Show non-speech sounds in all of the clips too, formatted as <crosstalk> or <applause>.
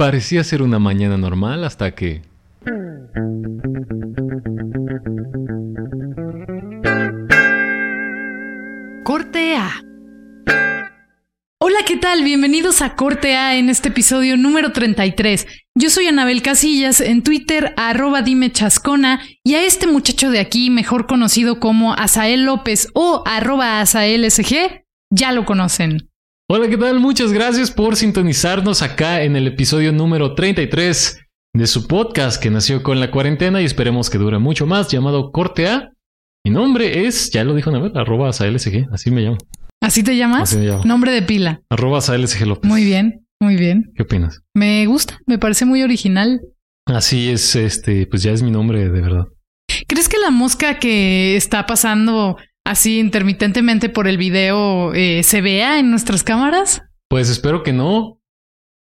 Parecía ser una mañana normal hasta que... Corte A. Hola, ¿qué tal? Bienvenidos a Corte A en este episodio número 33. Yo soy Anabel Casillas, en Twitter arroba dime chascona y a este muchacho de aquí, mejor conocido como Asael López o arroba AsaelSG, ya lo conocen. Hola, ¿qué tal? Muchas gracias por sintonizarnos acá en el episodio número 33 de su podcast que nació con la cuarentena y esperemos que dure mucho más, llamado Corte A. Mi nombre es, ya lo dijo Anabel, arroba AsaelSG, así me llamo. ¿Así te llamas? Así me llamo. Nombre de pila. Arroba López. Muy bien, muy bien. ¿Qué opinas? Me gusta, me parece muy original. Así es, este, pues ya es mi nombre de verdad. ¿Crees que la mosca que está pasando así intermitentemente por el video eh, se vea en nuestras cámaras? Pues espero que no.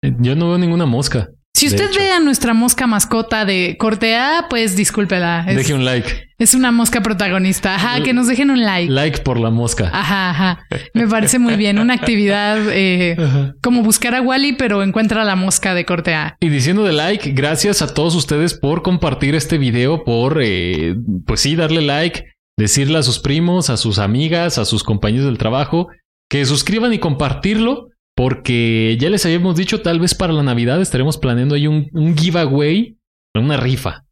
Yo no veo ninguna mosca. Si usted ve a nuestra mosca mascota de corte A, pues discúlpela. Es, Deje un like. es una mosca protagonista. Ajá, que nos dejen un like. Like por la mosca. Ajá, ajá. Me parece muy bien. Una actividad eh, como buscar a Wally, pero encuentra la mosca de corte A. Y diciendo de like, gracias a todos ustedes por compartir este video, por, eh, pues sí, darle like, decirle a sus primos, a sus amigas, a sus compañeros del trabajo, que suscriban y compartirlo, porque ya les habíamos dicho, tal vez para la Navidad estaremos planeando ahí un, giveaway, una rifa.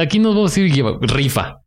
Aquí nos vamos a decir rifa.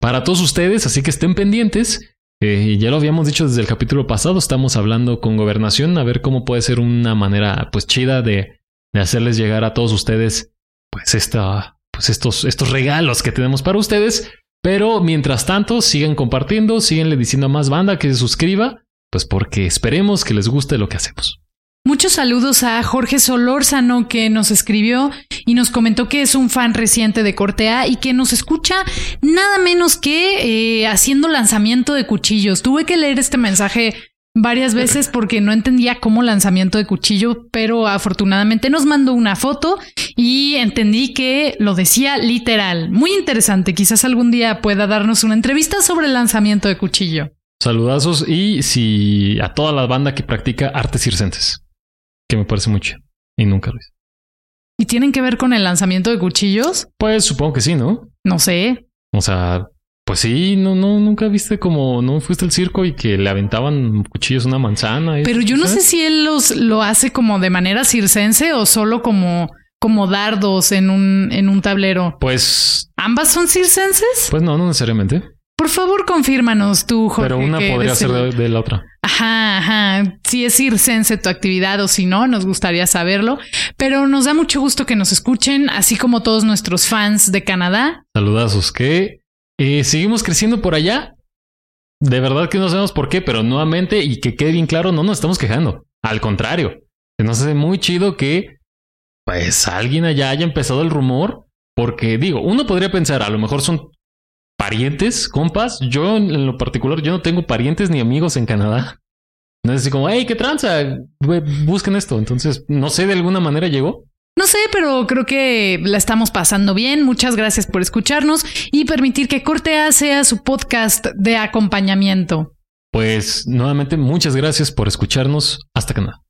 Para todos ustedes, así que estén pendientes. Eh, ya lo habíamos dicho desde el capítulo pasado, estamos hablando con gobernación a ver cómo puede ser una manera pues chida de, de hacerles llegar a todos ustedes pues esta pues estos estos regalos que tenemos para ustedes, pero mientras tanto sigan compartiendo, síganle diciendo a más banda que se suscriba, pues porque esperemos que les guste lo que hacemos. Muchos saludos a Jorge Solórzano que nos escribió y nos comentó que es un fan reciente de Corte A y que nos escucha nada menos que eh, haciendo lanzamiento de cuchillos. Tuve que leer este mensaje varias veces porque no entendía cómo lanzamiento de cuchillo, pero afortunadamente nos mandó una foto y entendí que lo decía literal. Muy interesante. Quizás algún día pueda darnos una entrevista sobre el lanzamiento de cuchillo. Saludazos y si a toda la banda que practica artes circenses, que me parece mucho y nunca lo hice. ¿Y tienen que ver con el lanzamiento de cuchillos? Pues supongo que sí, ¿no? No sé. O sea, pues sí, no, no, nunca viste como no fuiste al circo y que le aventaban cuchillos a una manzana. y Pero yo no sé si él los lo hace como de manera circense o solo como, como dardos en un, en un tablero. Pues, ¿Ambas son circenses? pues no, no necesariamente. Por favor, confírmanos tú, Jorge. pero una podría ser el- de la otra. Ajá, ajá. Si es circense tu actividad o si no, nos gustaría saberlo. Pero nos da mucho gusto que nos escuchen, así como todos nuestros fans de Canadá. Saludazos, que eh, seguimos creciendo por allá. De verdad que no sabemos por qué, pero nuevamente, y que quede bien claro, no nos estamos quejando. Al contrario, se nos hace muy chido que pues alguien allá haya empezado el rumor, porque digo, uno podría pensar, a lo mejor son parientes, compas. Yo en lo particular, yo no tengo parientes ni amigos en Canadá. No es así como, hey, qué tranza, busquen esto. Entonces, no sé, de alguna manera llegó. No sé, pero creo que la estamos pasando bien. Muchas gracias por escucharnos y permitir que Corte A sea su podcast de acompañamiento. Pues nuevamente, muchas gracias por escucharnos. Hasta Canadá.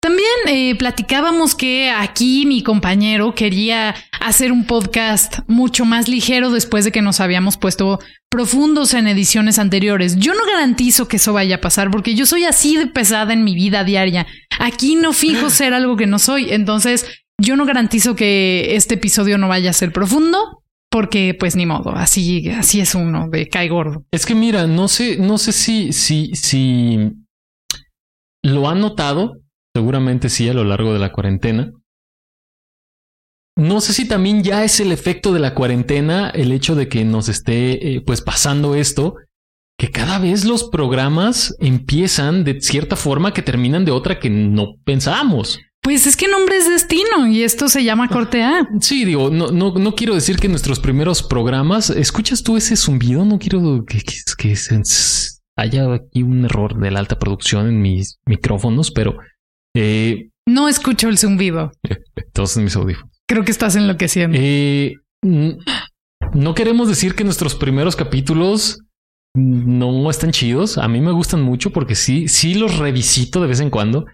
También eh, platicábamos que aquí mi compañero quería hacer un podcast mucho más ligero después de que nos habíamos puesto profundos en ediciones anteriores. Yo no garantizo que eso vaya a pasar porque yo soy así de pesada en mi vida diaria. Aquí no fijo ser algo que no soy. Entonces yo no garantizo que este episodio no vaya a ser profundo porque pues ni modo. Así, así es uno de cae gordo. Es que mira, no sé, no sé si, si, si lo han notado, seguramente sí a lo largo de la cuarentena. No sé si también ya es el efecto de la cuarentena, el hecho de que nos esté eh, pues pasando esto, que cada vez los programas empiezan de cierta forma que terminan de otra que no pensábamos. Pues es que nombre es destino y esto se llama corte A. Sí, digo, no, no, no quiero decir que nuestros primeros programas, ¿escuchas tú ese zumbido? No quiero que, que, que haya aquí un error de la alta producción en mis micrófonos, pero eh, No escucho el zumbido. <laughs> todos mis audífonos. Creo que estás enloqueciendo. Eh, no queremos decir que nuestros primeros capítulos no están chidos. A mí me gustan mucho porque sí, sí los revisito de vez en cuando.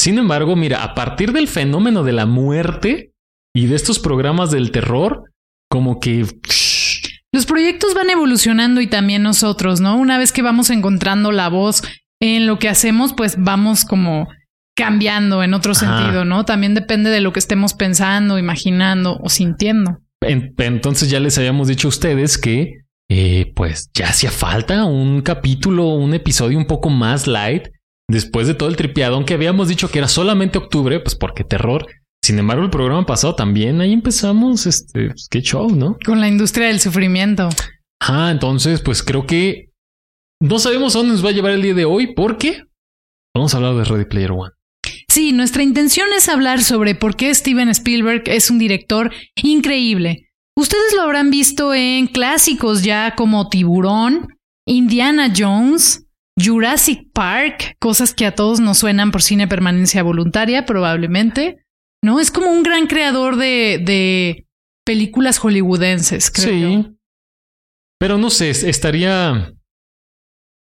Sin embargo, mira, a partir del fenómeno de la muerte y de estos programas del terror, como que <sniffs> los proyectos van evolucionando y también nosotros, ¿no? Una vez que vamos encontrando la voz en lo que hacemos, pues vamos como cambiando en otro sentido, ¿no? También depende de lo que estemos pensando, imaginando o sintiendo. entonces ya les habíamos dicho a ustedes que eh, pues ya hacía falta un capítulo, un episodio un poco más light después de todo el tripiado, aunque habíamos dicho que era solamente octubre, pues porque terror. Sin embargo, el programa pasado también ahí empezamos, este, pues, qué show, ¿no? Con la industria del sufrimiento. Ah, entonces, pues creo que no sabemos a dónde nos va a llevar el día de hoy, porque vamos a hablar de Ready Player One. Sí, nuestra intención es hablar sobre por qué Steven Spielberg es un director increíble. Ustedes lo habrán visto en clásicos ya como Tiburón, Indiana Jones, Jurassic Park, cosas que a todos nos suenan por cine permanencia voluntaria, probablemente. ¿No? Es como un gran creador de, de películas hollywoodenses, creo. Sí. Pero no sé, estaría.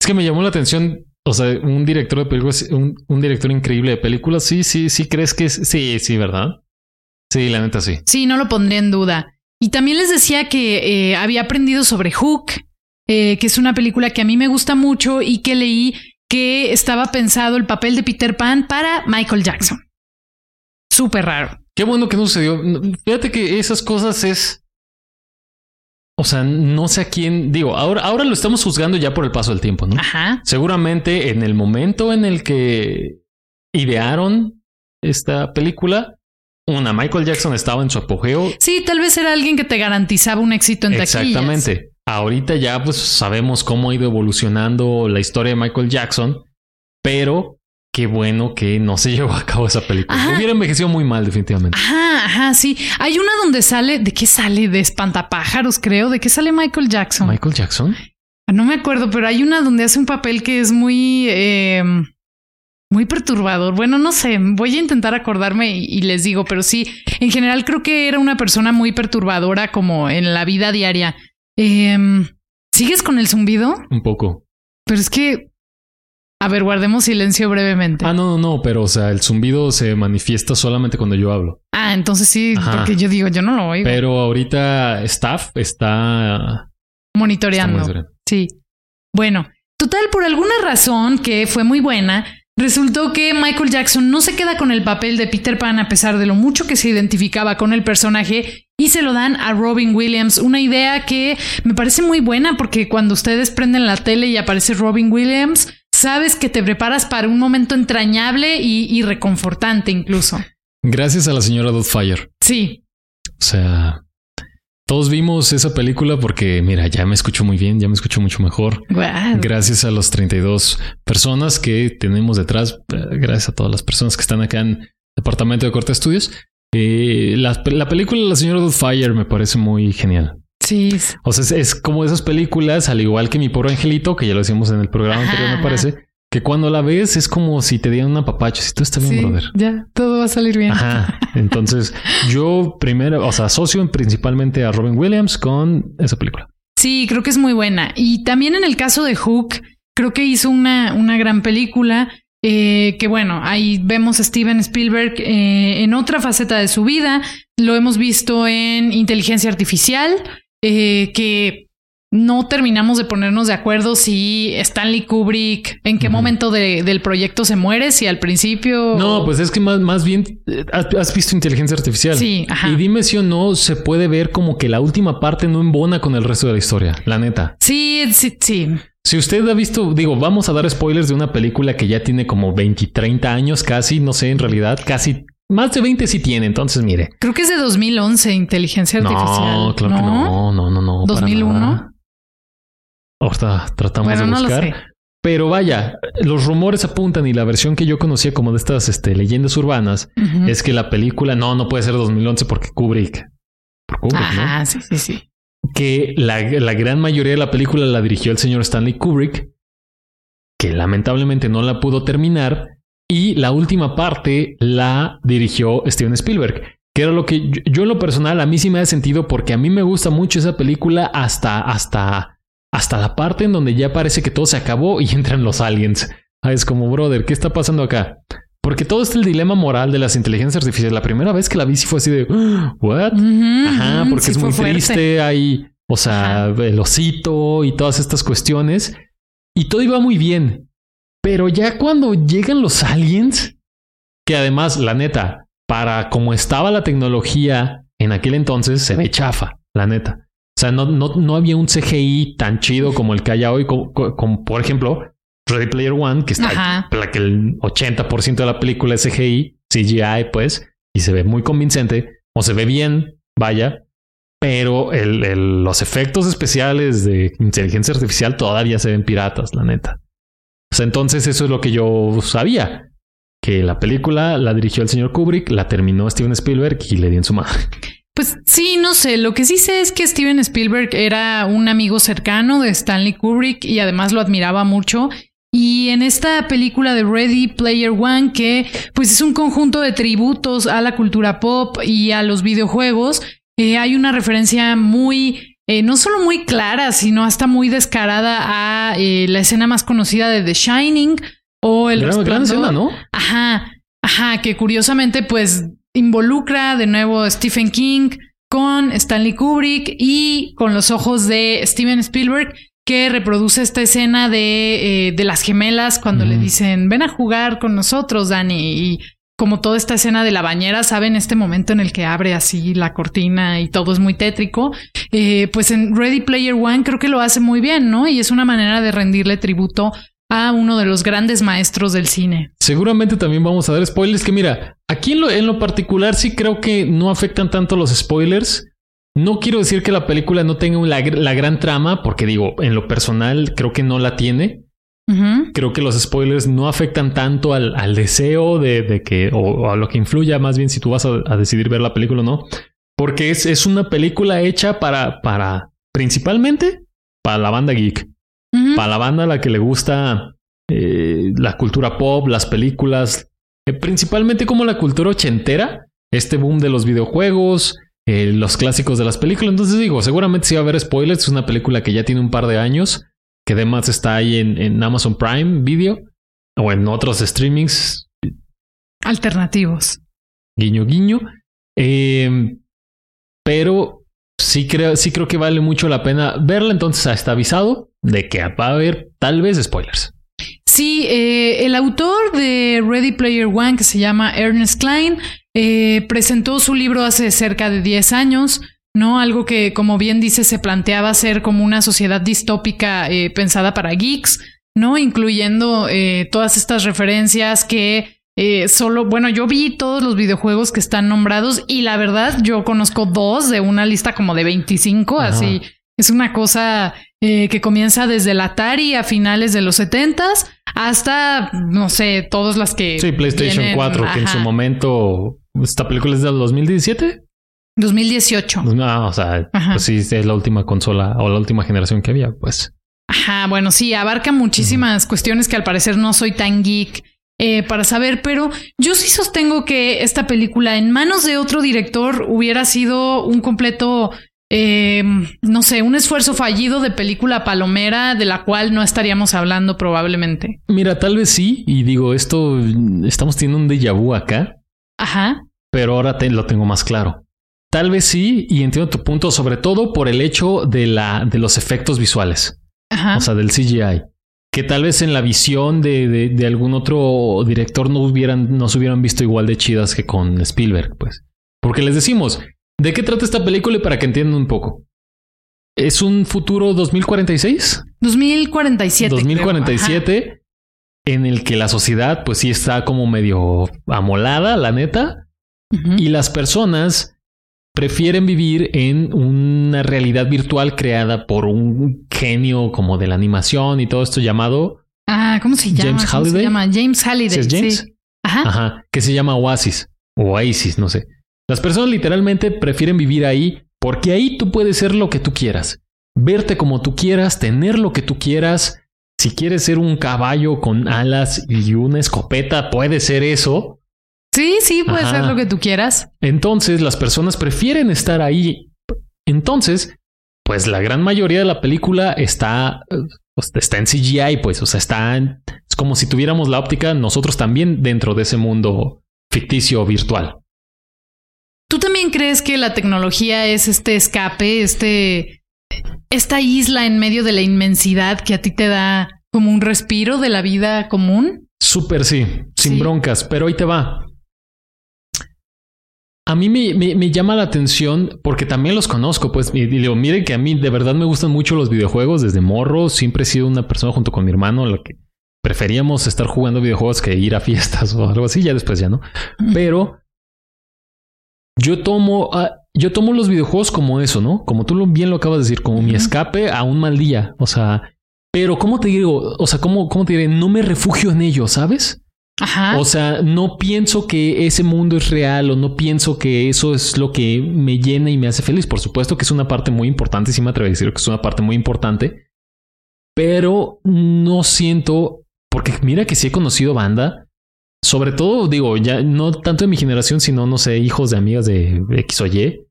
Es que me llamó la atención. O sea, un director de películas, un, un director increíble de películas. Sí, sí, sí, crees que es. Sí, sí, ¿verdad? Sí, la neta sí. Sí, no lo pondría en duda. Y también les decía que eh, había aprendido sobre Hook, eh, que es una película que a mí me gusta mucho y que leí que estaba pensado el papel de Peter Pan para Michael Jackson. Súper raro. Qué bueno que no sucedió. Fíjate que esas cosas es. O sea, no sé a quién. Digo, ahora, ahora lo estamos juzgando ya por el paso del tiempo, ¿no? Ajá. Seguramente en el momento en el que idearon esta película, una Michael Jackson estaba en su apogeo. Sí, tal vez era alguien que te garantizaba un éxito en Exactamente. Ahorita ya pues sabemos cómo ha ido evolucionando la historia de Michael Jackson, pero qué bueno que no se <laughs> llevó a cabo esa película. Hubiera envejecido muy mal, definitivamente. Ajá, ajá, sí. Hay una donde sale, ¿de qué sale? De espantapájaros, creo. ¿De qué sale Michael Jackson? Michael Jackson. No me acuerdo, pero hay una donde hace un papel que es muy, eh, muy perturbador. Bueno, no sé, voy a intentar acordarme y, les digo, pero sí, en general creo que era una persona muy perturbadora como en la vida diaria. Em, ¿Sigues con el zumbido? Un poco. Pero es que a ver, guardemos silencio brevemente. Ah, no, no, no, pero o sea, el zumbido se manifiesta solamente cuando yo hablo. Ah, entonces sí, porque yo digo, yo no lo oigo. Pero ahorita staff está monitoreando. Sí. Bueno, total, por alguna razón que fue muy buena, Resultó que Michael Jackson no se queda con el papel de Peter Pan a pesar de lo mucho que se identificaba con el personaje y se lo dan a Robin Williams. Una idea que me parece muy buena porque cuando ustedes prenden la tele y aparece Robin Williams, sabes que te preparas para un momento entrañable y, reconfortante incluso. Gracias a la señora Doubtfire. Sí. O sea, todos vimos esa película porque, mira, ya me escucho muy bien, ya me escucho mucho mejor. Gracias a los 32 personas que tenemos detrás, eh, gracias a todas las personas que están acá en Departamento de Corte Estudios. Eh, la, película La señora Doubtfire me parece muy genial. Sí. O sea, es, como esas películas, al igual que Mi Pobre Angelito, que ya lo decimos en el programa anterior, me parece, que cuando la ves es como si te dieran una papacho. Si tú estás bien, brother. Ya, todo va a salir bien. Ajá. Entonces, yo primero, o sea, asocio principalmente a Robin Williams con esa película. Sí, creo que es muy buena. Y también en el caso de Hook, creo que hizo una, una gran película. Eh, que bueno, ahí vemos a Steven Spielberg eh, en otra faceta de su vida. Lo hemos visto en inteligencia artificial, eh, que no terminamos de ponernos de acuerdo si Stanley Kubrick, en qué momento del proyecto se muere, si al principio. No, pues es que más, más bien eh, has, visto inteligencia artificial. Sí, ajá. Y dime si o no se puede ver como que la última parte no embona con el resto de la historia, la neta. Sí, sí, sí. Si usted ha visto, digo, vamos a dar spoilers de una película que ya tiene como 20, 30 años casi, no sé, en realidad, casi más de 20 sí tiene, entonces mire. Creo que es de 2011, inteligencia artificial. No, claro que no, no, no, no. 2001. Ahorita tratamos de buscar. Pero vaya, los rumores apuntan y la versión que yo conocía como de estas este, leyendas urbanas es que la película no, no puede ser 2011 porque Kubrick. Por Kubrick, Ajá, sí, sí, sí. Que la, la gran mayoría de la película la dirigió el señor Stanley Kubrick, que lamentablemente no la pudo terminar, y la última parte la dirigió Steven Spielberg, que era lo que yo, yo en lo personal a mí sí me ha sentido porque a mí me gusta mucho esa película hasta, hasta hasta la parte en donde ya parece que todo se acabó y <laughs> entran los aliens. Ah, es como, brother, ¿qué está pasando acá? Porque todo este el dilema moral de las inteligencias artificiales. La primera vez que la vi sí fue así de <gasps> what? Ajá, porque sí es muy fuerte. triste, hay, o sea, el osito y todas estas cuestiones. Y todo iba muy bien. Pero ya cuando llegan los aliens, que además, la neta, para como estaba la tecnología en aquel entonces, se ve chafa, la neta. O sea, no, no, no había un CGI tan chido como el que hay hoy, como, como, por ejemplo, Ready Player One, que está la que el 80% de la película es CGI, CGI, pues, y se ve muy convincente, o se ve bien, vaya, pero el, el- los efectos especiales de inteligencia artificial todavía se ven piratas, la neta. Sea, entonces eso es lo que yo sabía. Que la película la dirigió el señor Kubrick, la terminó Steven Spielberg y le di en su madre. Pues sí, no sé. Lo que sí sé es que Steven Spielberg era un amigo cercano de Stanley Kubrick y además lo admiraba mucho. Y en esta película de Ready Player One, que pues es un conjunto de tributos a la cultura pop y a los videojuegos, eh, hay una referencia muy, eh, no solo muy clara, sino hasta muy descarada a eh, la escena más conocida de The Shining o El Gran, gran escena, ¿no? Ajá, ajá, que curiosamente pues involucra de nuevo a Stephen King con Stanley Kubrick y con los ojos de Steven Spielberg que reproduce esta escena de, eh, de las gemelas cuando le Ujú. dicen ven a jugar con nosotros, Dani, y como toda esta escena de la bañera, ¿saben? Este momento en el que abre así la cortina y todo es muy tétrico. Eh, pues en Ready Player One creo que lo hace muy bien, ¿no? Y es una manera de rendirle tributo a uno de los grandes maestros del cine. Seguramente también vamos a dar spoilers que mira, aquí en lo, en lo particular sí creo que no afectan tanto los spoilers. No quiero decir que la película no tenga la, la gran trama, porque digo, en lo personal creo que no la tiene. Creo que los spoilers no afectan tanto al, al deseo de, de que, o, o a lo que influya más bien si tú vas a, a decidir ver la película o no. Porque es, es una película hecha para, para, principalmente, para la banda geek. Para la banda a la que le gusta eh, la cultura pop, las películas, eh, principalmente como la cultura ochentera, este boom de los videojuegos, eh, los clásicos de las películas. Entonces digo, seguramente sí va a haber spoilers. Es una película que ya tiene un par de años, que además está ahí en, en Amazon Prime Video o en otros streamings, Alternativos. guiño guiño. Eh, pero sí creo, sí creo que vale mucho la pena verla. Entonces está avisado de que va a haber tal vez spoilers. Sí, eh, el autor de Ready Player One, que se llama Ernest Klein, eh, presentó su libro hace cerca de 10 años, ¿no? Algo que, como bien dice, se planteaba ser como una sociedad distópica eh, pensada para geeks, ¿no? Incluyendo eh, todas estas referencias que eh, solo, bueno, yo vi todos los videojuegos que están nombrados y la verdad yo conozco dos de una lista como de 25, Ajá. así es una cosa eh, que comienza desde el Atari a finales de los 70s hasta, no sé, todas las que... Sí, PlayStation vienen, 4, que en su momento. ¿Esta película es del 2017? 2018. No, o sea, pues sí, es la última consola o la última generación que había, pues. Ajá, bueno, sí, abarca muchísimas cuestiones que al parecer no soy tan geek eh, para saber, pero yo sí sostengo que esta película en manos de otro director hubiera sido un completo, eh, no sé, un esfuerzo fallido de película palomera de la cual no estaríamos hablando probablemente. Mira, tal vez sí, y digo, esto estamos teniendo un déjà vu acá, Ajá. pero ahora te- lo tengo más claro. Tal vez sí, y entiendo tu punto, sobre todo por el hecho de, la, de los efectos visuales. Ajá. o sea, del CGI. Que tal vez en la visión de, de- de algún otro director no hubieran, no se hubieran visto igual de chidas que con Spielberg, pues. Porque les decimos, ¿de qué trata esta película y para que entiendan un poco? ¿Es un futuro 2046? 2047. creo. 2047 en el que la sociedad pues sí está como medio amolada, la neta, y las personas prefieren vivir en una realidad virtual creada por un genio como de la animación y todo esto llamado Ah, ¿cómo se llama? James ¿Cómo se Halliday. llama? James Halliday. ¿sí es James? sí. Ajá. Ajá, que se llama Oasis o Oasis, no sé. Las personas literalmente prefieren vivir ahí porque ahí tú puedes ser lo que tú quieras, verte como tú quieras, tener lo que tú quieras. Si quieres ser un caballo con alas y una escopeta, puede ser eso. Sí, sí, puede Ajá. ser lo que tú quieras. Entonces las personas prefieren estar ahí. Entonces, pues la gran mayoría de la película está, pues, está en CGI, pues, o sea, está en- Es como si tuviéramos la óptica nosotros también dentro de ese mundo ficticio virtual. ¿Tú también crees que la tecnología es este escape, este, esta isla en medio de la inmensidad que a ti te da como un respiro de la vida común? Súper sí, sin broncas, pero ahí te va. A mí me, llama la atención porque también los conozco, pues, y, digo, miren que a mí de verdad me gustan mucho los videojuegos desde morro, siempre he sido una persona junto con mi hermano la que preferíamos estar jugando videojuegos que ir a fiestas o algo así, ya después ya no. Pero yo tomo, ah, yo tomo los videojuegos como eso, ¿no? Como tú bien lo acabas de decir, como mi escape a un mal día. O sea, pero ¿cómo te digo? O sea, ¿cómo, cómo te diré? No me refugio en ello, ¿sabes? O sea, no pienso que ese mundo es real o no pienso que eso es lo que me llena y me hace feliz. Por supuesto que es una parte muy importante, sí me atrevo a decir que es una parte muy importante, pero no siento, porque mira que sí he conocido banda sobre todo, digo, ya no tanto de mi generación, sino, no sé, hijos de amigas de X o Y,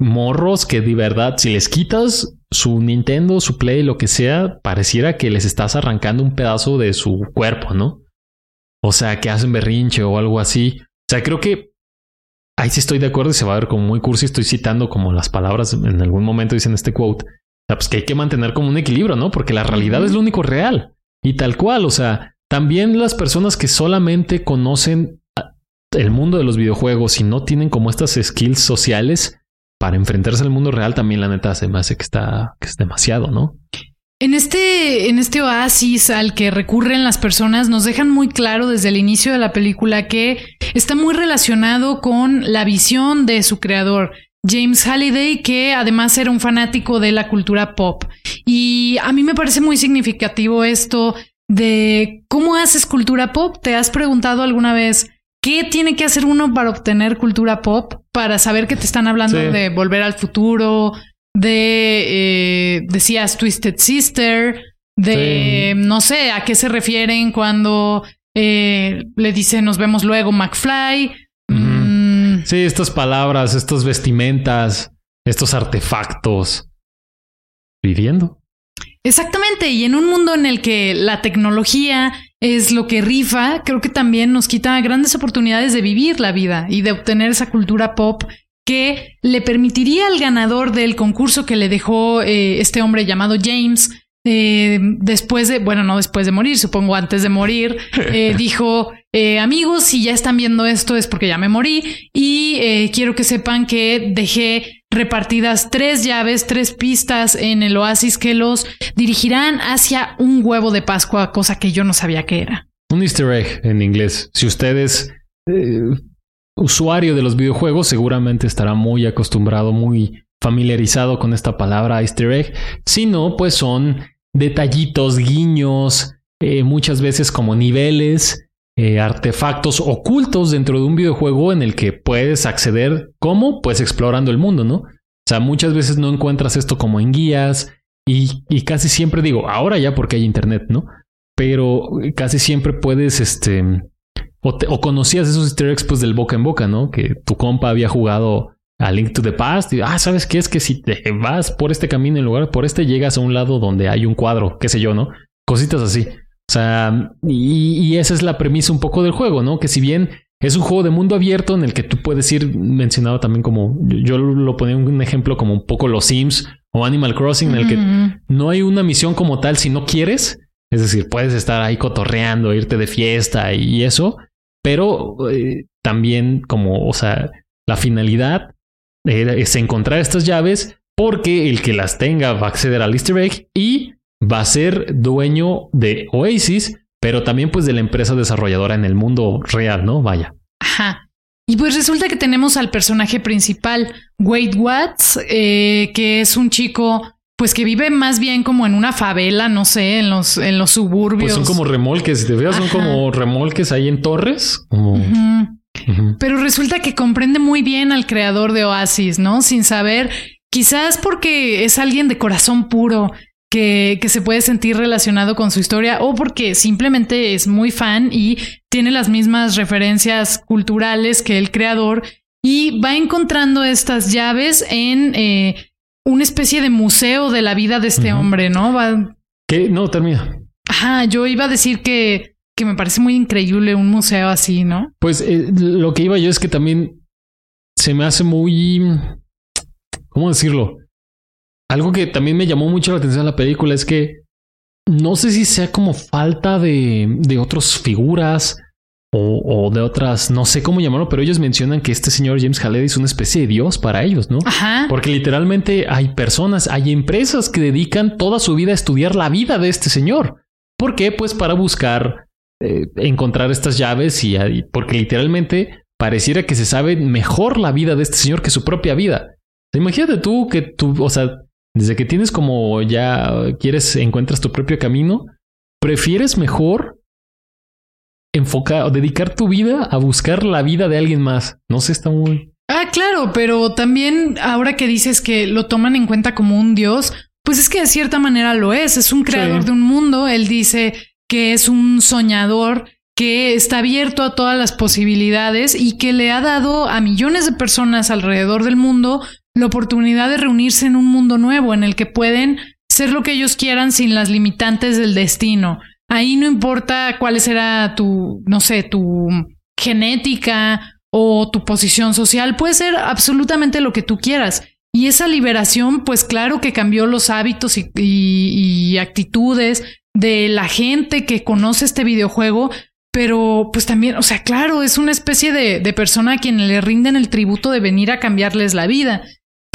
morros que de verdad, si les quitas su Nintendo, su Play, lo que sea, pareciera que les estás arrancando un pedazo de su cuerpo, ¿no? O sea, que hacen berrinche o algo así. O sea, creo que ahí sí estoy de acuerdo y se va a ver como muy cursi. Estoy citando como las palabras en algún momento dicen este quote. O sea, pues que hay que mantener como un equilibrio, ¿no? Porque la realidad es lo único real. Y tal cual, o sea, también las personas que solamente conocen el mundo de los videojuegos y no tienen como estas skills sociales para enfrentarse al mundo real, también la neta se me hace que está que es demasiado, ¿no? En este, en este oasis al que recurren las personas, nos dejan muy claro desde el inicio de la película que está muy relacionado con la visión de su creador, James Halliday, que además era un fanático de la cultura pop. Y a mí me parece muy significativo esto de cómo haces cultura pop. ¿Te has preguntado alguna vez qué tiene que hacer uno para obtener cultura pop? Para saber que te están hablando de volver al futuro, de, eh, decías Twisted Sister, de, no sé, a qué se refieren cuando eh, le dice nos vemos luego McFly. Mm. Sí, estas palabras, estas vestimentas, estos artefactos. Viviendo. Exactamente, y en un mundo en el que la tecnología es lo que rifa, creo que también nos quita grandes oportunidades de vivir la vida y de obtener esa cultura pop que le permitiría al ganador del concurso que le dejó eh, este hombre llamado James, eh, después de, bueno, no después de morir, supongo antes de morir, <laughs> eh, dijo, amigos, si ya están viendo esto es porque ya me morí y quiero que sepan que dejé repartidas tres llaves, tres pistas en el oasis que los dirigirán hacia un huevo de Pascua, cosa que yo no sabía que era. Un easter egg en inglés. Si ustedes, eh, usuario de los videojuegos, seguramente estará muy acostumbrado, muy familiarizado con esta palabra easter egg. Si no, pues son detallitos, guiños, eh, muchas veces como niveles eh, artefactos ocultos dentro de un videojuego en el que puedes acceder como pues explorando el mundo, ¿no? O sea, muchas veces no encuentras esto como en guías y, casi siempre digo, ahora ya porque hay internet, ¿no? Pero casi siempre puedes, este, o, conocías esos easter eggs pues del boca en boca, ¿no? Que tu compa había jugado a Link to the Past y, ah, ¿sabes qué? Es que si te vas por este camino en lugar por este, llegas a un lado donde hay un cuadro, qué sé yo, ¿no? Cositas así. O sea, y, esa es la premisa un poco del juego, ¿no? Que si bien es un juego de mundo abierto en el que tú puedes ir mencionado también como yo, lo ponía un ejemplo como un poco los Sims o Animal Crossing en el que no hay una misión como tal si no quieres. Es decir, puedes estar ahí cotorreando, irte de fiesta y eso, pero eh, también como, o sea, la finalidad es encontrar estas llaves porque el que las tenga va a acceder al easter egg y va a ser dueño de Oasis, pero también pues de la empresa desarrolladora en el mundo real, ¿no? Vaya. Ajá. Y pues resulta que tenemos al personaje principal, Wade Watts, eh, que es un chico pues que vive más bien como en una favela, no sé, en los, en los suburbios. Pues son como remolques, si te fijas, son como remolques ahí en torres. Pero resulta que comprende muy bien al creador de Oasis, ¿no? Sin saber, quizás porque es alguien de corazón puro, que, se puede sentir relacionado con su historia o porque simplemente es muy fan y tiene las mismas referencias culturales que el creador y va encontrando estas llaves en eh, una especie de museo de la vida de este hombre, ¿no? Va... ¿Qué? No, termina. Ajá, yo iba a decir que que me parece muy increíble un museo así, ¿no? Pues eh, lo que iba yo es que también se me hace muy... ¿Cómo decirlo? Algo que también me llamó mucho la atención en la película es que no sé si sea como falta de, de otras figuras o, o, de otras, no sé cómo llamarlo, pero ellos mencionan que este señor James Haley es una especie de dios para ellos, ¿no? Ajá. Porque literalmente hay personas, hay empresas que dedican toda su vida a estudiar la vida de este señor. ¿Por qué? Pues para buscar eh, encontrar estas llaves y, y porque literalmente pareciera que se sabe mejor la vida de este señor que su propia vida. Imagínate tú que tú, o sea, desde que tienes como ya quieres, encuentras tu propio camino, prefieres mejor enfocar o dedicar tu vida a buscar la vida de alguien más. No sé, está muy. Ah, claro, pero también ahora que dices que lo toman en cuenta como un dios, pues es que de cierta manera lo es. Es un creador sí. de un mundo. Él dice que es un soñador que está abierto a todas las posibilidades y que le ha dado a millones de personas alrededor del mundo la oportunidad de reunirse en un mundo nuevo en el que pueden ser lo que ellos quieran sin las limitantes del destino. Ahí no importa cuál será tu, no sé, tu genética o tu posición social, puede ser absolutamente lo que tú quieras. Y esa liberación, pues claro que cambió los hábitos y, actitudes de la gente que conoce este videojuego, pero pues también, o sea, claro, es una especie de, de persona a quien le rinden el tributo de venir a cambiarles la vida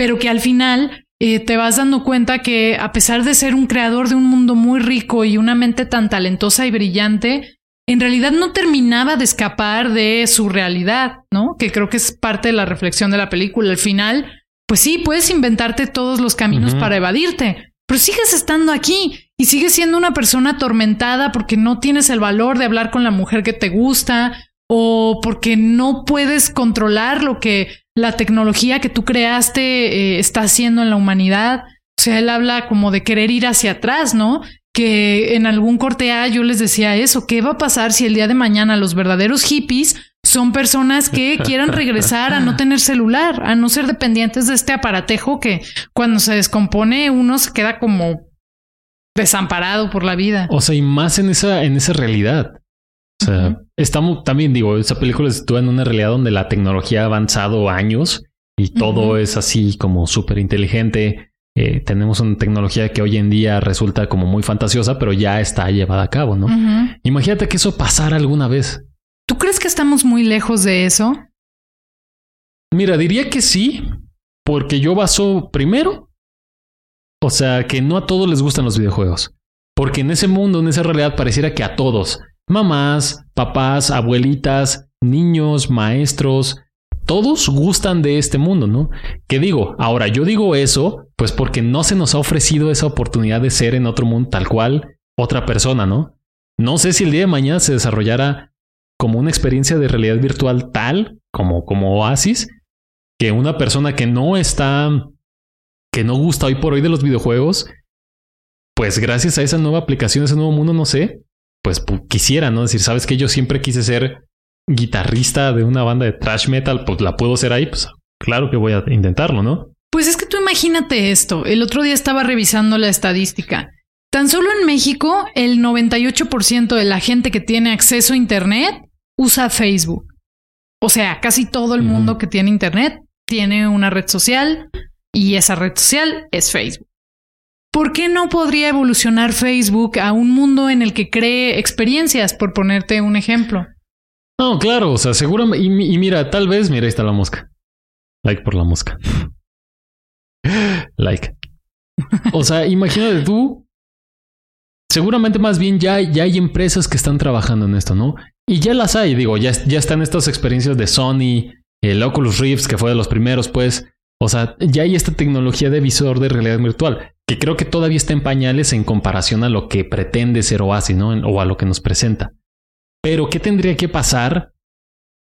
pero que al final eh, te vas dando cuenta que a pesar de ser un creador de un mundo muy rico y una mente tan talentosa y brillante, en realidad no terminaba de escapar de su realidad, ¿no? Que creo que es parte de la reflexión de la película. Al final, pues sí, puedes inventarte todos los caminos uh -huh. para evadirte, pero sigues estando aquí y sigues siendo una persona atormentada porque no tienes el valor de hablar con la mujer que te gusta o porque no puedes controlar lo que la tecnología que tú creaste eh, está haciendo en la humanidad. O sea, él habla como de querer ir hacia atrás, ¿no? Que en algún corte A yo les decía eso, ¿qué va a pasar si el día de mañana los verdaderos hippies son personas que <laughs> quieran regresar a no tener celular, a no ser dependientes de este aparatejo que cuando se descompone uno se queda como desamparado por la vida? O sea, y más en esa, en esa realidad. O sea, uh -huh. estamos también, digo, esa película se sitúa en una realidad donde la tecnología ha avanzado años y todo uh -huh. es así como súper inteligente. Eh, tenemos una tecnología que hoy en día resulta como muy fantasiosa, pero ya está llevada a cabo, ¿no? Uh -huh. Imagínate que eso pasara alguna vez. ¿Tú crees que estamos muy lejos de eso? Mira, diría que sí, porque yo baso primero, o sea, que no a todos les gustan los videojuegos. Porque en ese mundo, en esa realidad, pareciera que a todos, mamás, papás, abuelitas, niños, maestros, todos gustan de este mundo, ¿no? ¿Qué digo? Ahora, yo digo eso, pues porque no se nos ha ofrecido esa oportunidad de ser en otro mundo tal cual otra persona, ¿no? No sé si el día de mañana se desarrollara como una experiencia de realidad virtual tal como, como Oasis, que una persona que no está, que no gusta hoy por hoy de los videojuegos, pues gracias a esa nueva aplicación, ese nuevo mundo, no sé, pues quisiera, ¿no? decir, sabes que yo siempre quise ser guitarrista de una banda de thrash metal, pues la puedo ser ahí, pues claro que voy a intentarlo, ¿no? Pues es que tú imagínate esto. El otro día estaba revisando la estadística. Tan solo en México, el 98% de la gente que tiene acceso a Internet usa Facebook. O sea, casi todo el mundo que tiene Internet tiene una red social y esa red social es Facebook. ¿Por qué no podría evolucionar Facebook a un mundo en el que cree experiencias, por ponerte un ejemplo? No, claro, o sea, seguramente. Y, mira, tal vez, mira, ahí está la mosca. Like por la mosca. <laughs> like. O sea, imagínate tú. Seguramente más bien ya, ya hay empresas que están trabajando en esto, ¿no? Y ya las hay, digo, ya, ya están estas experiencias de Sony, el Oculus Rift, que fue de los primeros, pues. O sea, ya hay esta tecnología de visor de realidad virtual, que creo que todavía está en pañales en comparación a lo que pretende ser Oasis, ¿no? O a lo que nos presenta. Pero, ¿qué tendría que pasar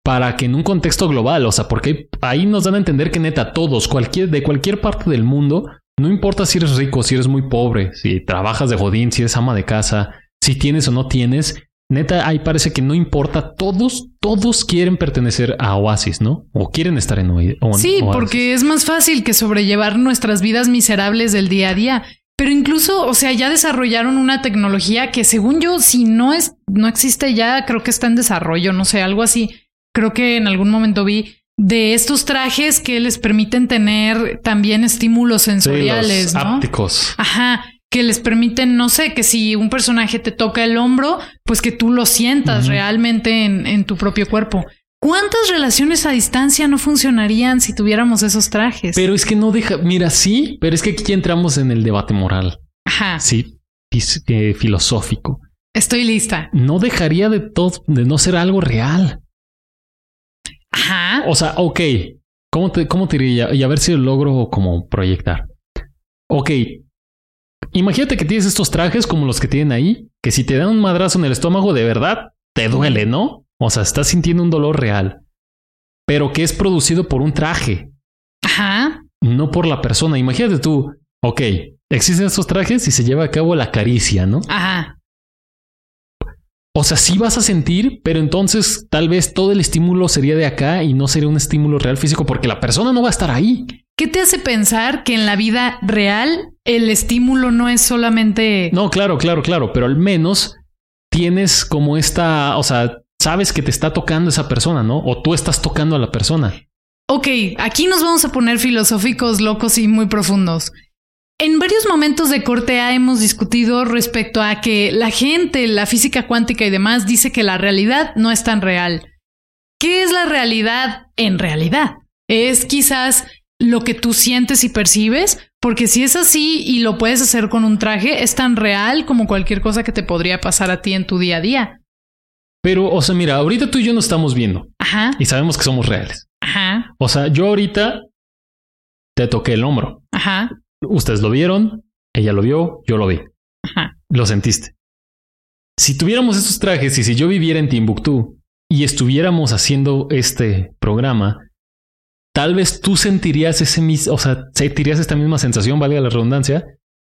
para que en un contexto global, o sea, porque ahí nos dan a entender que neta todos, de cualquier parte del mundo, no importa si eres rico, si eres muy pobre, si trabajas de jodín, si eres ama de casa, si tienes o no tienes, neta ahí parece que no importa, todos, todos quieren pertenecer a Oasis, ¿no? O quieren estar en Oasis. Sí, porque es más fácil que sobrellevar nuestras vidas miserables del día a día. Pero incluso, o sea, ya desarrollaron una tecnología que según yo, si no es, no existe ya, creo que está en desarrollo, no sé, algo así. Creo que en algún momento vi de estos trajes que les permiten tener también estímulos sensoriales, sí, los ¿no? ápticos. Ajá, que les permiten, no sé, que si un personaje te toca el hombro, pues que tú lo sientas realmente en, en tu propio cuerpo. ¿Cuántas relaciones a distancia no funcionarían si tuviéramos esos trajes? Pero es que no deja, mira, sí, pero es que aquí ya entramos en el debate moral, Ajá, sí, eh, filosófico. estoy lista. No dejaría de todo, de no ser algo real. Ajá. O sea, ok, ¿cómo te, cómo te diría? Y a ver si lo logro como proyectar. Ok, imagínate que tienes estos trajes como los que tienen ahí, que si te dan un madrazo en el estómago, de verdad, te duele, ¿no? O sea, estás sintiendo un dolor real, pero que es producido por un traje, Ajá. no por la persona. Imagínate tú, ok, existen estos trajes y se lleva a cabo la caricia, ¿no? Ajá. O sea, sí vas a sentir, pero entonces tal vez todo el estímulo sería de acá y no sería un estímulo real físico porque la persona no va a estar ahí. ¿Qué te hace pensar que en la vida real el estímulo no es solamente... No, claro, claro, claro, pero al menos tienes como esta, o sea, sabes que te está tocando esa persona, ¿no? O tú estás tocando a la persona. Ok, aquí nos vamos a poner filosóficos, locos y muy profundos. En varios momentos de corte A hemos discutido respecto a que la gente, la física cuántica y demás dice que la realidad no es tan real. ¿Qué es la realidad en realidad? Es quizás lo que tú sientes y percibes, porque si es así y lo puedes hacer con un traje, es tan real como cualquier cosa que te podría pasar a ti en tu día a día. Pero, o sea, mira, ahorita tú y yo nos estamos viendo Ajá, y sabemos que somos reales. ajá, O sea, yo ahorita te toqué el hombro. ajá, Ustedes lo vieron, ella lo vio, yo lo vi. ajá. Lo sentiste. Si tuviéramos estos trajes y si yo viviera en Timbuktu y estuviéramos haciendo este programa, tal vez tú sentirías ese mismo, o sea, sentirías esta misma sensación, valga la redundancia,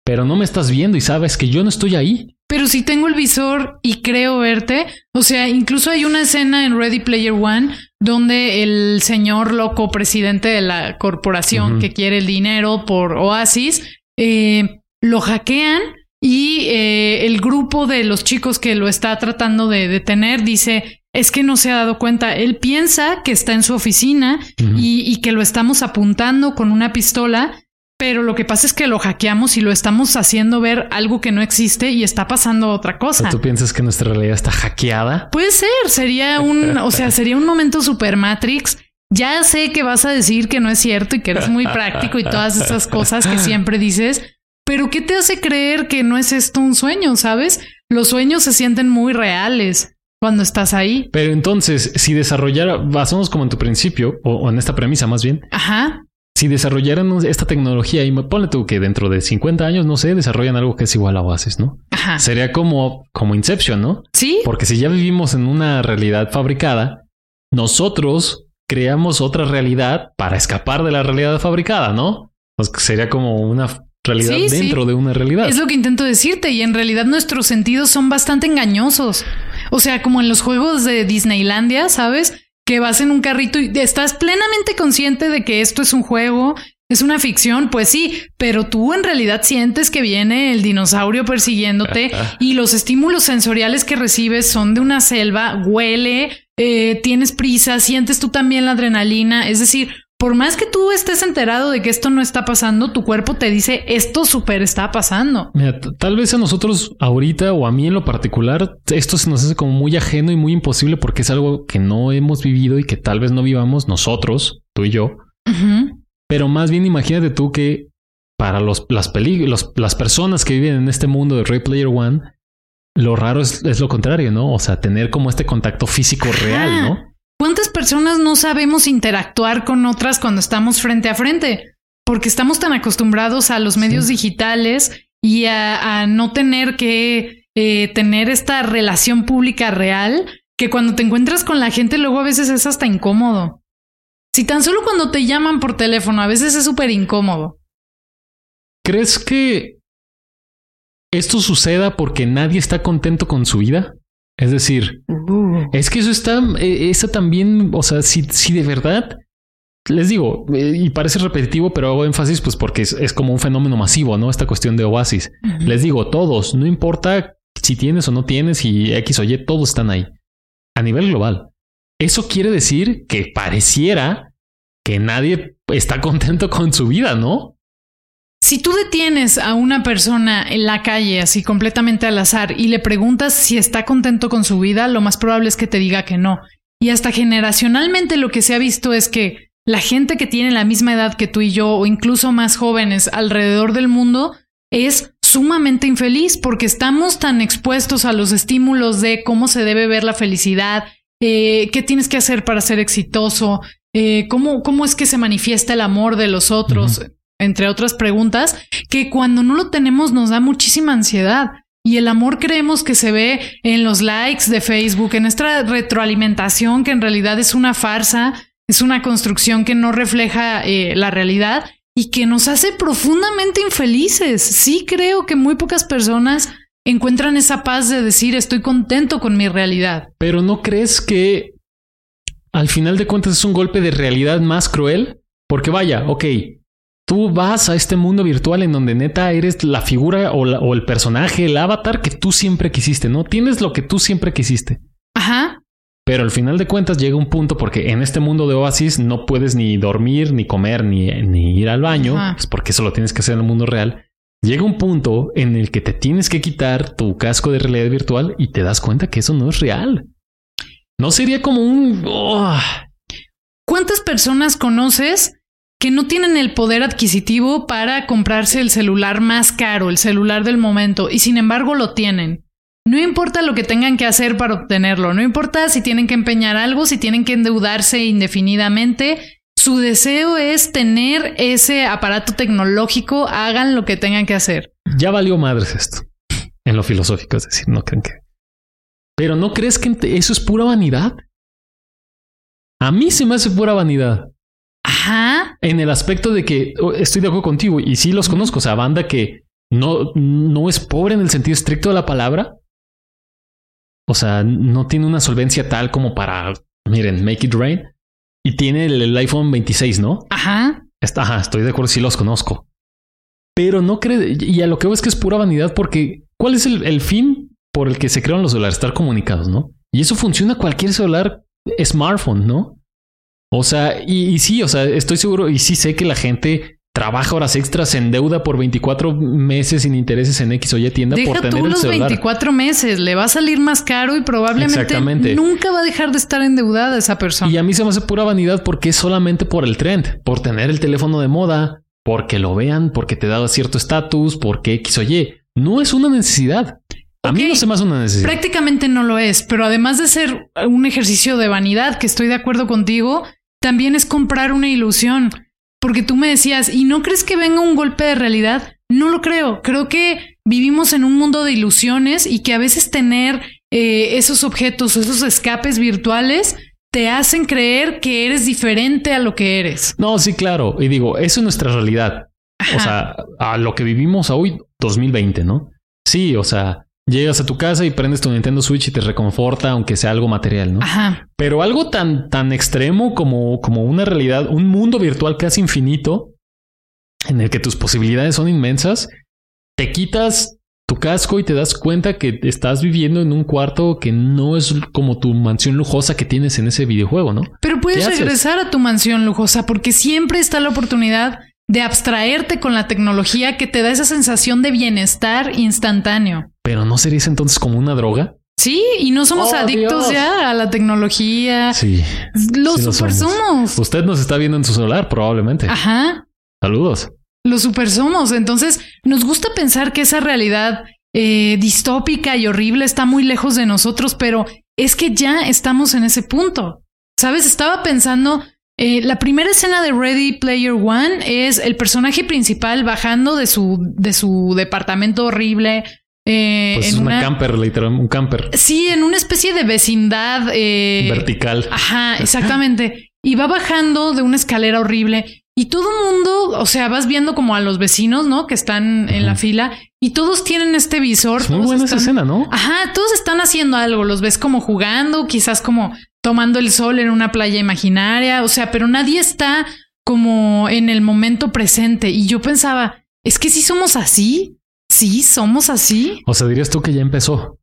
pero no me estás viendo y sabes que yo no estoy ahí. Pero si tengo el visor y creo verte, o sea, incluso hay una escena en Ready Player One donde el señor loco presidente de la corporación que quiere el dinero por Oasis eh, lo hackean y eh, el grupo de los chicos que lo está tratando de detener dice es que no se ha dado cuenta. Él piensa que está en su oficina y, y que lo estamos apuntando con una pistola, pero lo que pasa es que lo hackeamos y lo estamos haciendo ver algo que no existe y está pasando otra cosa. ¿Tú piensas que nuestra realidad está hackeada? Puede ser, sería un, o sea, <laughs> sería un momento super Matrix. Ya sé que vas a decir que no es cierto y que eres muy práctico y todas esas cosas que siempre dices, pero ¿qué te hace creer que no es esto un sueño? ¿Sabes? Los sueños se sienten muy reales cuando estás ahí. Pero entonces, si desarrollara, basamos como en tu principio, o, o en esta premisa más bien, Ajá. si desarrollaran esta tecnología y me ponle tú que dentro de 50 años, no sé, desarrollan algo que es igual a Oasis, ¿no? Ajá. Sería como, como Inception, ¿no? Sí. Porque si ya vivimos en una realidad fabricada, nosotros creamos otra realidad para escapar de la realidad fabricada, ¿no? Pues sería como una realidad Sí, sí. dentro de una realidad. Es lo que intento decirte y en realidad nuestros sentidos son bastante engañosos. O sea, como en los juegos de Disneylandia, ¿sabes? Que vas en un carrito y estás plenamente consciente de que esto es un juego, es una ficción, pues sí, pero tú en realidad sientes que viene el dinosaurio persiguiéndote y los estímulos sensoriales que recibes son de una selva, huele, eh, tienes prisa, sientes tú también la adrenalina, es decir, por más que tú estés enterado de que esto no está pasando, tu cuerpo te dice esto súper está pasando. Mira, tal vez a nosotros ahorita o a mí en lo particular, esto se nos hace como muy ajeno y muy imposible porque es algo que no hemos vivido y que tal vez no vivamos nosotros, tú y yo. Pero más bien imagínate tú que para los, las, peli- los- las personas que viven en este mundo de Ray Player One, lo raro es, es lo contrario, ¿no? O sea, tener como este contacto físico real, ¿no? ¿Cuántas personas no sabemos interactuar con otras cuando estamos frente a frente? Porque estamos tan acostumbrados a los medios Sí. digitales y a, a no tener que eh, tener esta relación pública real que cuando te encuentras con la gente luego a veces es hasta incómodo. Si tan solo cuando te llaman por teléfono a veces es súper incómodo. ¿Crees que esto suceda porque nadie está contento con su vida? Es decir, es que eso está, eh, esa también, o sea, si, si de verdad les digo, eh, y parece repetitivo, pero hago énfasis pues porque es, es como un fenómeno masivo, ¿no? Esta cuestión de Oasis. Les digo, todos, no importa si tienes o no tienes y X o Y, todos están ahí. A nivel global. Eso quiere decir que pareciera que nadie está contento con su vida, ¿no? Si tú detienes a una persona en la calle así completamente al azar y le preguntas si está contento con su vida, lo más probable es que te diga que no. Y hasta generacionalmente lo que se ha visto es que la gente que tiene la misma edad que tú y yo o incluso más jóvenes alrededor del mundo es sumamente infeliz porque estamos tan expuestos a los estímulos de cómo se debe ver la felicidad, eh, qué tienes que hacer para ser exitoso, eh, cómo, cómo es que se manifiesta el amor de los otros, entre otras preguntas, que cuando no lo tenemos nos da muchísima ansiedad. Y el amor creemos que se ve en los likes de Facebook, en nuestra retroalimentación, que en realidad es una farsa, es una construcción que no refleja eh, la realidad y que nos hace profundamente infelices. Sí creo que muy pocas personas encuentran esa paz de decir estoy contento con mi realidad. Pero ¿no crees que al final de cuentas es un golpe de realidad más cruel? Porque vaya, ok, tú vas a este mundo virtual en donde neta eres la figura o, o el personaje, el avatar que tú siempre quisiste, ¿no? Tienes lo que tú siempre quisiste. Ajá. Pero al final de cuentas llega un punto porque en este mundo de Oasis no puedes ni dormir, ni comer, ni, ni ir al baño, pues porque eso lo tienes que hacer en el mundo real. Llega un punto en el que te tienes que quitar tu casco de realidad virtual y te das cuenta que eso no es real. No sería como un... Oh. ¿Cuántas personas conoces que no tienen el poder adquisitivo para comprarse el celular más caro, el celular del momento, y sin embargo lo tienen? No importa lo que tengan que hacer para obtenerlo, no importa si tienen que empeñar algo, si tienen que endeudarse indefinidamente, su deseo es tener ese aparato tecnológico, hagan lo que tengan que hacer. Ya valió madres esto, en lo filosófico, es decir, no creen que... Pero ¿no crees que eso es pura vanidad? A mí se me hace pura vanidad. Ajá. En el aspecto de que oh, estoy de acuerdo contigo y sí los conozco, o sea, banda que no, no es pobre en el sentido estricto de la palabra, o sea, no tiene una solvencia tal como para, miren, make it rain. Y tiene el, iPhone 26, ¿no? Ajá. Está, ajá, estoy de acuerdo, sí los conozco. Pero no creo, y a lo que veo es que es pura vanidad porque ¿cuál es el, fin por el que se crearon los celulares? Estar comunicados, ¿no? Y eso funciona cualquier celular, smartphone, ¿no? O sea, y, y, sí, o sea, estoy seguro y sí sé que la gente trabaja horas extras, en deuda por 24 meses sin intereses en X o Y tienda por tener tú los 24 meses, le va a salir más caro y probablemente nunca va a dejar de estar endeudada esa persona. Y a mí se me hace pura vanidad porque es solamente por el trend, por tener el teléfono de moda, porque lo vean, porque te da cierto estatus, porque X o Y. No es una necesidad. A mí no se me hace una necesidad. Prácticamente no lo es, pero además de ser un ejercicio de vanidad, que estoy de acuerdo contigo, también es comprar una ilusión. Porque tú me decías, ¿y no crees que venga un golpe de realidad? No lo creo. Creo que vivimos en un mundo de ilusiones y que a veces tener eh, esos objetos, esos escapes virtuales, te hacen creer que eres diferente a lo que eres. No, sí, claro. Y digo, eso es nuestra realidad. O sea, a lo que vivimos hoy, 2020, ¿no? Sí, o sea, Llegas a tu casa y prendes tu Nintendo Switch y te reconforta, aunque sea algo material, ¿no? Ajá. Pero algo tan, tan extremo como, como una realidad, un mundo virtual casi infinito, en el que tus posibilidades son inmensas, te quitas tu casco y te das cuenta que estás viviendo en un cuarto que no es como tu mansión lujosa que tienes en ese videojuego, ¿no? Pero puedes regresar a tu mansión lujosa porque siempre está la oportunidad de abstraerte con la tecnología que te da esa sensación de bienestar instantáneo. Pero ¿no serías entonces como una droga? Sí, y no somos oh, adictos ya a la tecnología. Sí. Los super somos. Usted nos está viendo en su celular, probablemente. Ajá. Saludos. Los super somos. Entonces, nos gusta pensar que esa realidad eh, distópica y horrible está muy lejos de nosotros, pero es que ya estamos en ese punto. Sabes, estaba pensando eh, la primera escena de Ready Player One es el personaje principal bajando de su, de su departamento horrible. Eh, pues es una, camper, literalmente, un camper. Sí, en una especie de vecindad. Eh, Vertical. Ajá, <laughs> exactamente. y va bajando de una escalera horrible. Y todo el mundo, o sea, vas viendo como a los vecinos, ¿no? Que están en la fila y todos tienen este visor. muy buena esa escena, ¿no? Ajá, todos están haciendo algo. Los ves como jugando, quizás como tomando el sol en una playa imaginaria, o sea, pero nadie está como en el momento presente. Y yo pensaba, es que si somos así, sí, somos así. O sea, dirías tú que ya empezó.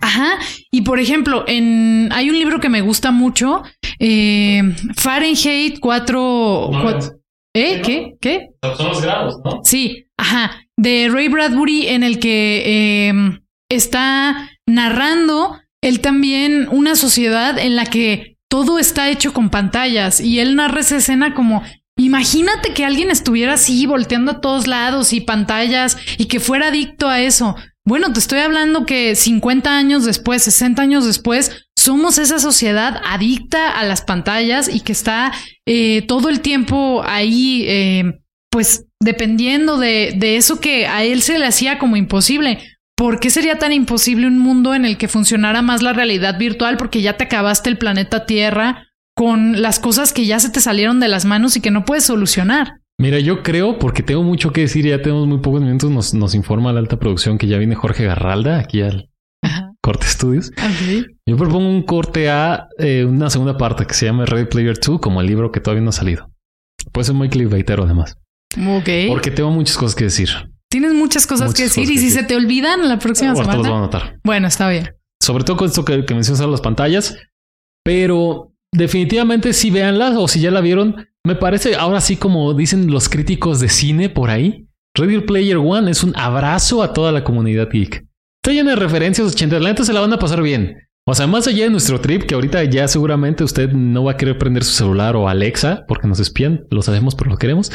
Ajá. Y por ejemplo, en hay un libro que me gusta mucho, eh, Fahrenheit 4... ¿Eh? ¿Qué? ¿Qué? Son los grados, ¿no? Sí, ajá. De Ray Bradbury en el que em, está narrando él también una sociedad en la que todo está hecho con pantallas y él narra esa escena como imagínate que alguien estuviera así volteando a todos lados y pantallas y que fuera adicto a eso. Bueno, te estoy hablando que 50 años después, 60 años después, somos esa sociedad adicta a las pantallas y que está eh, todo el tiempo ahí, eh, pues dependiendo de, de eso que a él se le hacía como imposible. ¿Por qué sería tan imposible un mundo en el que funcionara más la realidad virtual? Porque ya te acabaste el planeta Tierra con las cosas que ya se te salieron de las manos y que no puedes solucionar. Mira, yo creo, porque tengo mucho que decir, ya tenemos muy pocos minutos, nos, nos informa la alta producción que ya viene Jorge Garralda aquí al Corte Studios. Yo propongo un corte a eh, una segunda parte que se llama Ready Player 2, como el libro que todavía no ha salido. Puede ser muy clickbaitero además. Ok. Porque tengo muchas cosas que decir. Tienes muchas cosas Muchas que decir cosas y que si decir. se te olvidan la próxima Ahorita los voy a semana. anotar. Bueno, está bien. Sobre todo con esto que, que mencionas las pantallas. Pero definitivamente si véanla o si ya la vieron, me parece ahora sí como dicen los críticos de cine por ahí. Ready Player One es un abrazo a toda la comunidad geek. Está llena de referencias 80. La neta se la van a pasar bien. O sea, más allá de nuestro trip, que ahorita ya seguramente usted no va a querer prender su celular o Alexa porque nos espían, lo sabemos, pero lo queremos.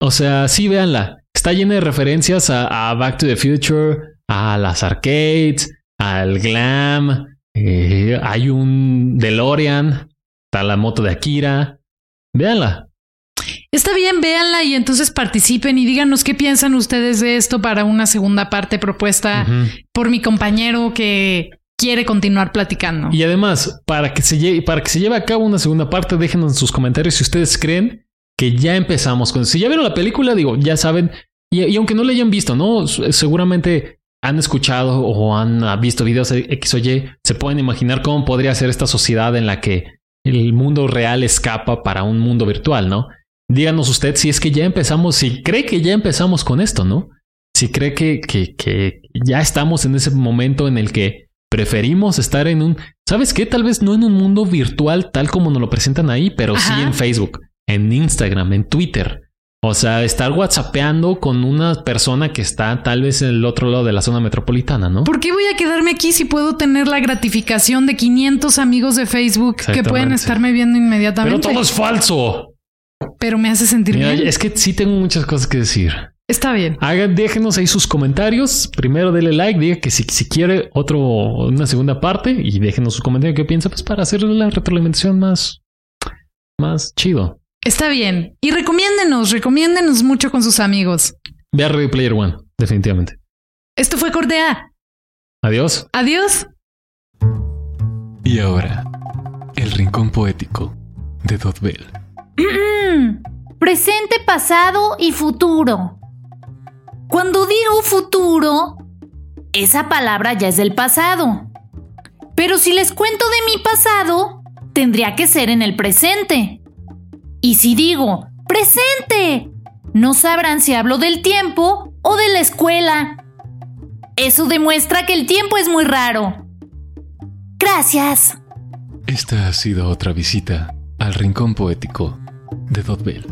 O sea, sí, véanla. Está llena de referencias a, a Back to the Future, a las arcades, al glam. eh, hay un DeLorean, está la moto de Akira. Véanla. Está bien, véanla y entonces participen y díganos qué piensan ustedes de esto para una segunda parte propuesta por mi compañero que quiere continuar platicando. Y además, para que, se lleve, para que se lleve a cabo una segunda parte, déjenos en sus comentarios si ustedes creen que ya empezamos con... Si ya vieron la película, digo, ya saben, y, y aunque no la hayan visto, ¿no? Seguramente han escuchado o han ah, visto videos de X o Y, se pueden imaginar cómo podría ser esta sociedad en la que el mundo real escapa para un mundo virtual, ¿no? Díganos usted si es que ya empezamos, si cree que ya empezamos con esto, ¿no? Si cree que, que, que ya estamos en ese momento en el que preferimos estar en un, ¿sabes qué? Tal vez no en un mundo virtual tal como nos lo presentan ahí, pero sí en Facebook, en Instagram, en Twitter. O sea, estar whatsappeando con una persona que está tal vez en el otro lado de la zona metropolitana, ¿no? ¿Por qué voy a quedarme aquí si puedo tener la gratificación de 500 amigos de Facebook que pueden estarme viendo Pero inmediatamente? todo es falso. Pero me hace sentir Mira, bien. es que sí tengo muchas cosas que decir. Está bien. Hagan, déjenos ahí sus comentarios. Primero denle like, diga que si, si quiere otro, una segunda parte y déjenos su comentario qué piensa, pues para hacer la retroalimentación más, más chido. Está bien. Y recomiéndenos, recomiéndenos mucho con sus amigos. Ve a Ready Player One, definitivamente. Esto fue Cordea. Adiós. Adiós. Y ahora, el rincón poético de Dotbell. Mm, presente, pasado y futuro. Cuando digo futuro, esa palabra ya es del pasado. Pero si les cuento de mi pasado, tendría que ser en el presente. Y si digo presente, no sabrán si hablo del tiempo o de la escuela. Eso demuestra que el tiempo es muy raro. Gracias. Esta ha sido otra visita al rincón poético de Dotbell.